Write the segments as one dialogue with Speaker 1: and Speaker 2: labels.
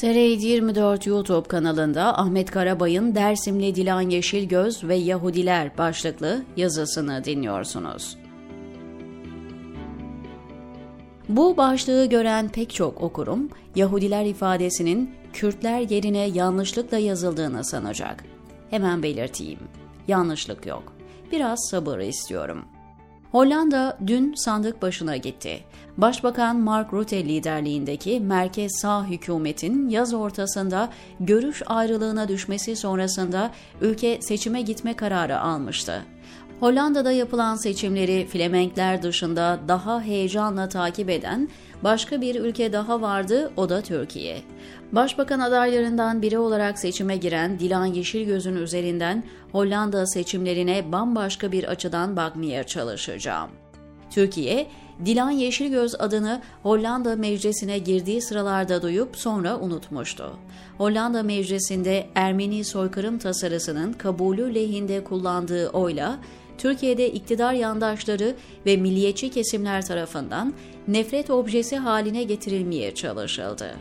Speaker 1: tr 24 YouTube kanalında Ahmet Karabay'ın Dersimli Dilan Yeşilgöz ve Yahudiler başlıklı yazısını dinliyorsunuz. Bu başlığı gören pek çok okurum, Yahudiler ifadesinin Kürtler yerine yanlışlıkla yazıldığını sanacak. Hemen belirteyim. Yanlışlık yok. Biraz sabır istiyorum. Hollanda dün sandık başına gitti. Başbakan Mark Rutte liderliğindeki merkez sağ hükümetin yaz ortasında görüş ayrılığına düşmesi sonrasında ülke seçime gitme kararı almıştı. Hollanda'da yapılan seçimleri Flemenkler dışında daha heyecanla takip eden başka bir ülke daha vardı, o da Türkiye. Başbakan adaylarından biri olarak seçime giren Dilan Yeşilgöz'ün üzerinden Hollanda seçimlerine bambaşka bir açıdan bakmaya çalışacağım. Türkiye, Dilan Yeşilgöz adını Hollanda Meclisi'ne girdiği sıralarda duyup sonra unutmuştu. Hollanda Meclisi'nde Ermeni soykırım tasarısının kabulü lehinde kullandığı oyla Türkiye'de iktidar yandaşları ve milliyetçi kesimler tarafından nefret objesi haline getirilmeye çalışıldı.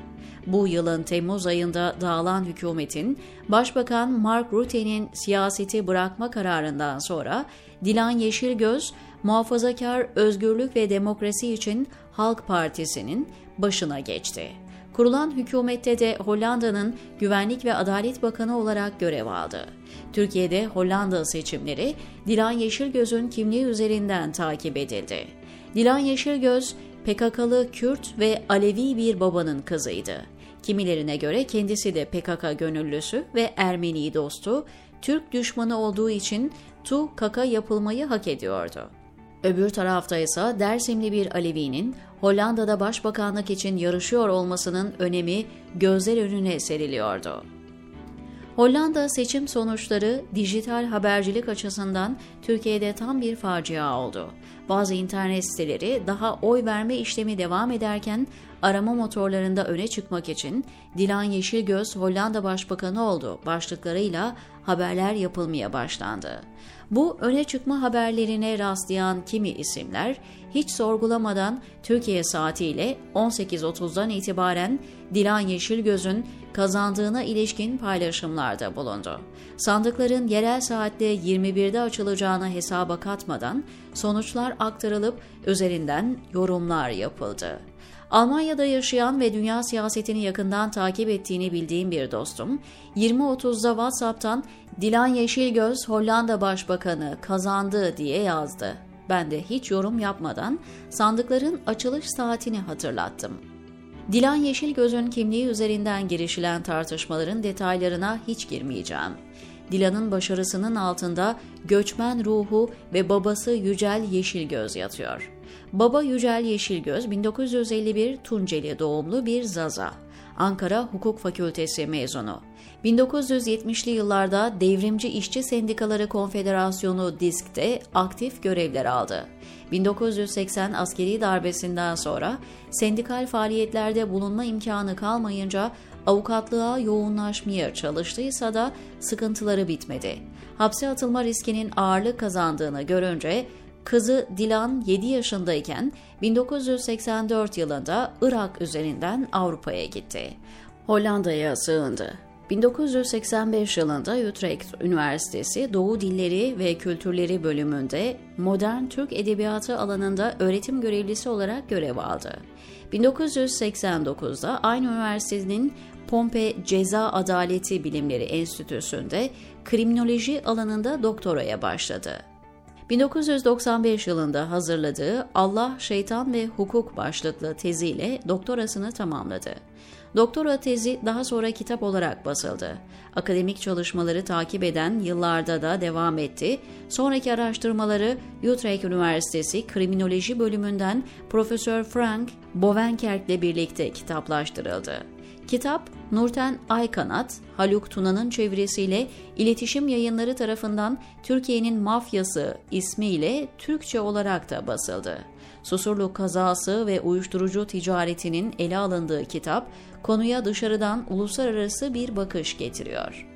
Speaker 1: Bu yılın Temmuz ayında dağılan hükümetin Başbakan Mark Rutte'nin siyaseti bırakma kararından sonra Dilan Yeşilgöz, Muhafazakar Özgürlük ve Demokrasi için Halk Partisi'nin başına geçti. Kurulan hükümette de Hollanda'nın Güvenlik ve Adalet Bakanı olarak görev aldı. Türkiye'de Hollanda seçimleri Dilan Yeşilgöz'ün kimliği üzerinden takip edildi. Dilan Yeşilgöz, PKK'lı Kürt ve Alevi bir babanın kızıydı. Kimilerine göre kendisi de PKK gönüllüsü ve Ermeni dostu, Türk düşmanı olduğu için tu kaka yapılmayı hak ediyordu. Öbür tarafta ise Dersimli bir Alevi'nin Hollanda'da başbakanlık için yarışıyor olmasının önemi gözler önüne seriliyordu. Hollanda seçim sonuçları dijital habercilik açısından Türkiye'de tam bir facia oldu. Bazı internet siteleri daha oy verme işlemi devam ederken arama motorlarında öne çıkmak için Dilan Yeşilgöz Hollanda Başbakanı oldu başlıklarıyla haberler yapılmaya başlandı. Bu öne çıkma haberlerine rastlayan kimi isimler hiç sorgulamadan Türkiye saatiyle 18.30'dan itibaren Dilan Yeşilgöz'ün kazandığına ilişkin paylaşımlarda bulundu. Sandıkların yerel saatte 21'de açılacağını hesaba katmadan sonuçlar aktarılıp üzerinden yorumlar yapıldı. Almanya'da yaşayan ve dünya siyasetini yakından takip ettiğini bildiğim bir dostum, 20.30'da WhatsApp'tan Dilan Yeşilgöz Hollanda Başbakanı kazandı diye yazdı. Ben de hiç yorum yapmadan sandıkların açılış saatini hatırlattım. Dilan Yeşilgöz'ün kimliği üzerinden girişilen tartışmaların detaylarına hiç girmeyeceğim. Dilan'ın başarısının altında göçmen ruhu ve babası Yücel Yeşilgöz yatıyor. Baba Yücel Yeşilgöz 1951 Tunceli doğumlu bir Zaza. Ankara Hukuk Fakültesi mezunu. 1970'li yıllarda Devrimci İşçi Sendikaları Konfederasyonu DİSK'te aktif görevler aldı. 1980 askeri darbesinden sonra sendikal faaliyetlerde bulunma imkanı kalmayınca avukatlığa yoğunlaşmaya çalıştıysa da sıkıntıları bitmedi. Hapse atılma riskinin ağırlık kazandığını görünce kızı Dilan 7 yaşındayken 1984 yılında Irak üzerinden Avrupa'ya gitti. Hollanda'ya sığındı. 1985 yılında Utrecht Üniversitesi Doğu Dilleri ve Kültürleri bölümünde modern Türk edebiyatı alanında öğretim görevlisi olarak görev aldı. 1989'da aynı üniversitenin Pompe Ceza Adaleti Bilimleri Enstitüsü'nde kriminoloji alanında doktoraya başladı. 1995 yılında hazırladığı Allah, Şeytan ve Hukuk başlıklı teziyle doktorasını tamamladı. Doktora tezi daha sonra kitap olarak basıldı. Akademik çalışmaları takip eden yıllarda da devam etti. Sonraki araştırmaları Utrecht Üniversitesi Kriminoloji bölümünden Profesör Frank Bovenkerk ile birlikte kitaplaştırıldı. Kitap, Nurten Aykanat, Haluk Tuna'nın çevirisiyle iletişim yayınları tarafından Türkiye'nin Mafyası ismiyle Türkçe olarak da basıldı. Susurluk kazası ve uyuşturucu ticaretinin ele alındığı kitap, konuya dışarıdan uluslararası bir bakış getiriyor.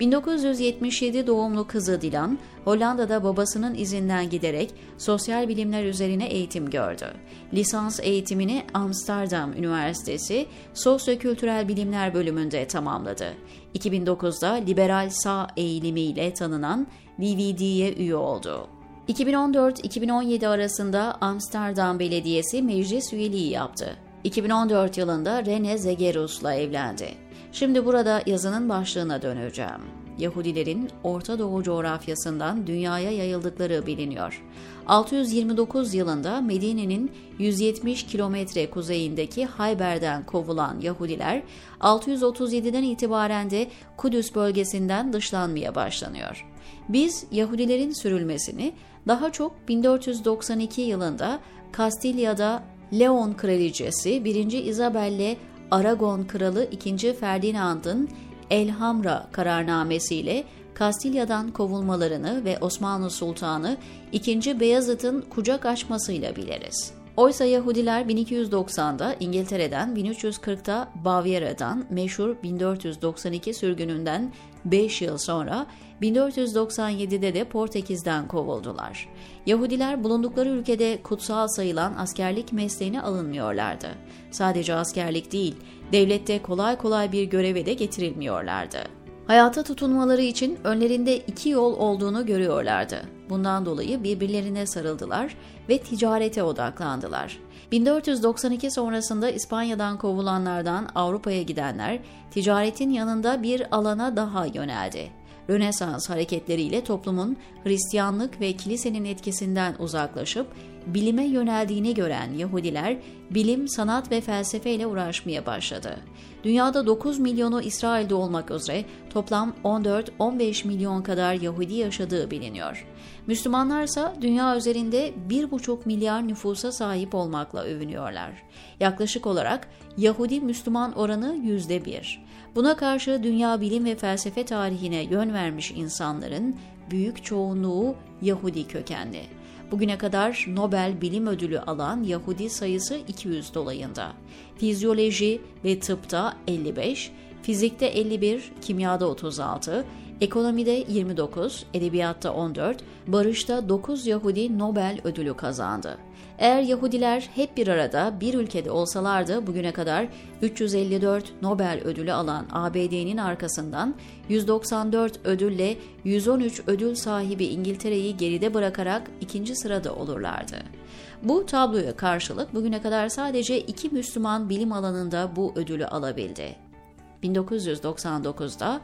Speaker 1: 1977 doğumlu kızı Dilan, Hollanda'da babasının izinden giderek sosyal bilimler üzerine eğitim gördü. Lisans eğitimini Amsterdam Üniversitesi Sosyokültürel Bilimler bölümünde tamamladı. 2009'da liberal sağ eğilimiyle tanınan DVD'ye üye oldu. 2014-2017 arasında Amsterdam Belediyesi meclis üyeliği yaptı. 2014 yılında Rene Zegerus'la evlendi. Şimdi burada yazının başlığına döneceğim. Yahudilerin Orta Doğu coğrafyasından dünyaya yayıldıkları biliniyor. 629 yılında Medine'nin 170 kilometre kuzeyindeki Hayber'den kovulan Yahudiler 637'den itibaren de Kudüs bölgesinden dışlanmaya başlanıyor. Biz Yahudilerin sürülmesini daha çok 1492 yılında Kastilya'da Leon kraliçesi 1. Isabelle Aragon kralı 2. Ferdinand'ın Elhamra kararnamesiyle Kastilya'dan kovulmalarını ve Osmanlı Sultanı 2. Beyazıt'ın kucak açmasıyla biliriz. Oysa Yahudiler 1290'da İngiltere'den, 1340'da Bavyera'dan meşhur 1492 sürgününden 5 yıl sonra 1497'de de Portekiz'den kovuldular. Yahudiler bulundukları ülkede kutsal sayılan askerlik mesleğine alınmıyorlardı. Sadece askerlik değil, devlette kolay kolay bir göreve de getirilmiyorlardı. Hayata tutunmaları için önlerinde iki yol olduğunu görüyorlardı. Bundan dolayı birbirlerine sarıldılar ve ticarete odaklandılar. 1492 sonrasında İspanya'dan kovulanlardan Avrupa'ya gidenler ticaretin yanında bir alana daha yöneldi. Rönesans hareketleriyle toplumun Hristiyanlık ve kilisenin etkisinden uzaklaşıp bilime yöneldiğini gören Yahudiler bilim, sanat ve felsefe ile uğraşmaya başladı. Dünyada 9 milyonu İsrail'de olmak üzere toplam 14-15 milyon kadar Yahudi yaşadığı biliniyor. Müslümanlar ise dünya üzerinde 1,5 milyar nüfusa sahip olmakla övünüyorlar. Yaklaşık olarak Yahudi-Müslüman oranı %1. Buna karşı dünya bilim ve felsefe tarihine yön vermiş insanların büyük çoğunluğu Yahudi kökenli. Bugüne kadar Nobel Bilim Ödülü alan Yahudi sayısı 200 dolayında. Fizyoloji ve tıpta 55, fizikte 51, kimyada 36, ekonomide 29, edebiyatta 14, barışta 9 Yahudi Nobel ödülü kazandı. Eğer Yahudiler hep bir arada bir ülkede olsalardı bugüne kadar 354 Nobel ödülü alan ABD'nin arkasından 194 ödülle 113 ödül sahibi İngiltere'yi geride bırakarak ikinci sırada olurlardı. Bu tabloya karşılık bugüne kadar sadece iki Müslüman bilim alanında bu ödülü alabildi. 1999'da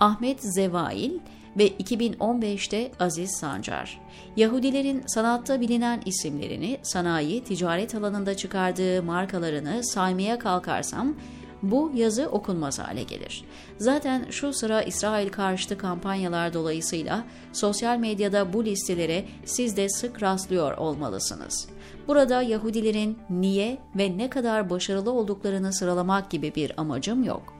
Speaker 1: Ahmet Zevail ve 2015'te Aziz Sancar. Yahudilerin sanatta bilinen isimlerini, sanayi, ticaret alanında çıkardığı markalarını saymaya kalkarsam bu yazı okunmaz hale gelir. Zaten şu sıra İsrail karşıtı kampanyalar dolayısıyla sosyal medyada bu listelere siz de sık rastlıyor olmalısınız. Burada Yahudilerin niye ve ne kadar başarılı olduklarını sıralamak gibi bir amacım yok.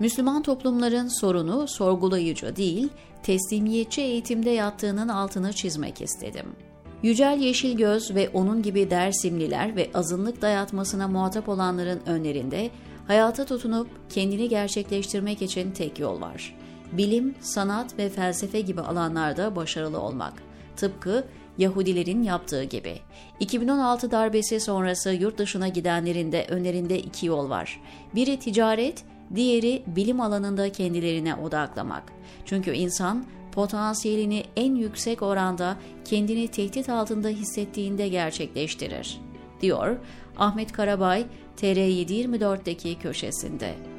Speaker 1: Müslüman toplumların sorunu sorgulayıcı değil, teslimiyetçi eğitimde yattığının altını çizmek istedim. Yücel Yeşilgöz ve onun gibi dersimliler ve azınlık dayatmasına muhatap olanların önlerinde hayata tutunup kendini gerçekleştirmek için tek yol var. Bilim, sanat ve felsefe gibi alanlarda başarılı olmak. Tıpkı Yahudilerin yaptığı gibi. 2016 darbesi sonrası yurt dışına gidenlerin de önlerinde iki yol var. Biri ticaret, diğeri bilim alanında kendilerine odaklamak. Çünkü insan potansiyelini en yüksek oranda kendini tehdit altında hissettiğinde gerçekleştirir, diyor Ahmet Karabay TR724'deki köşesinde.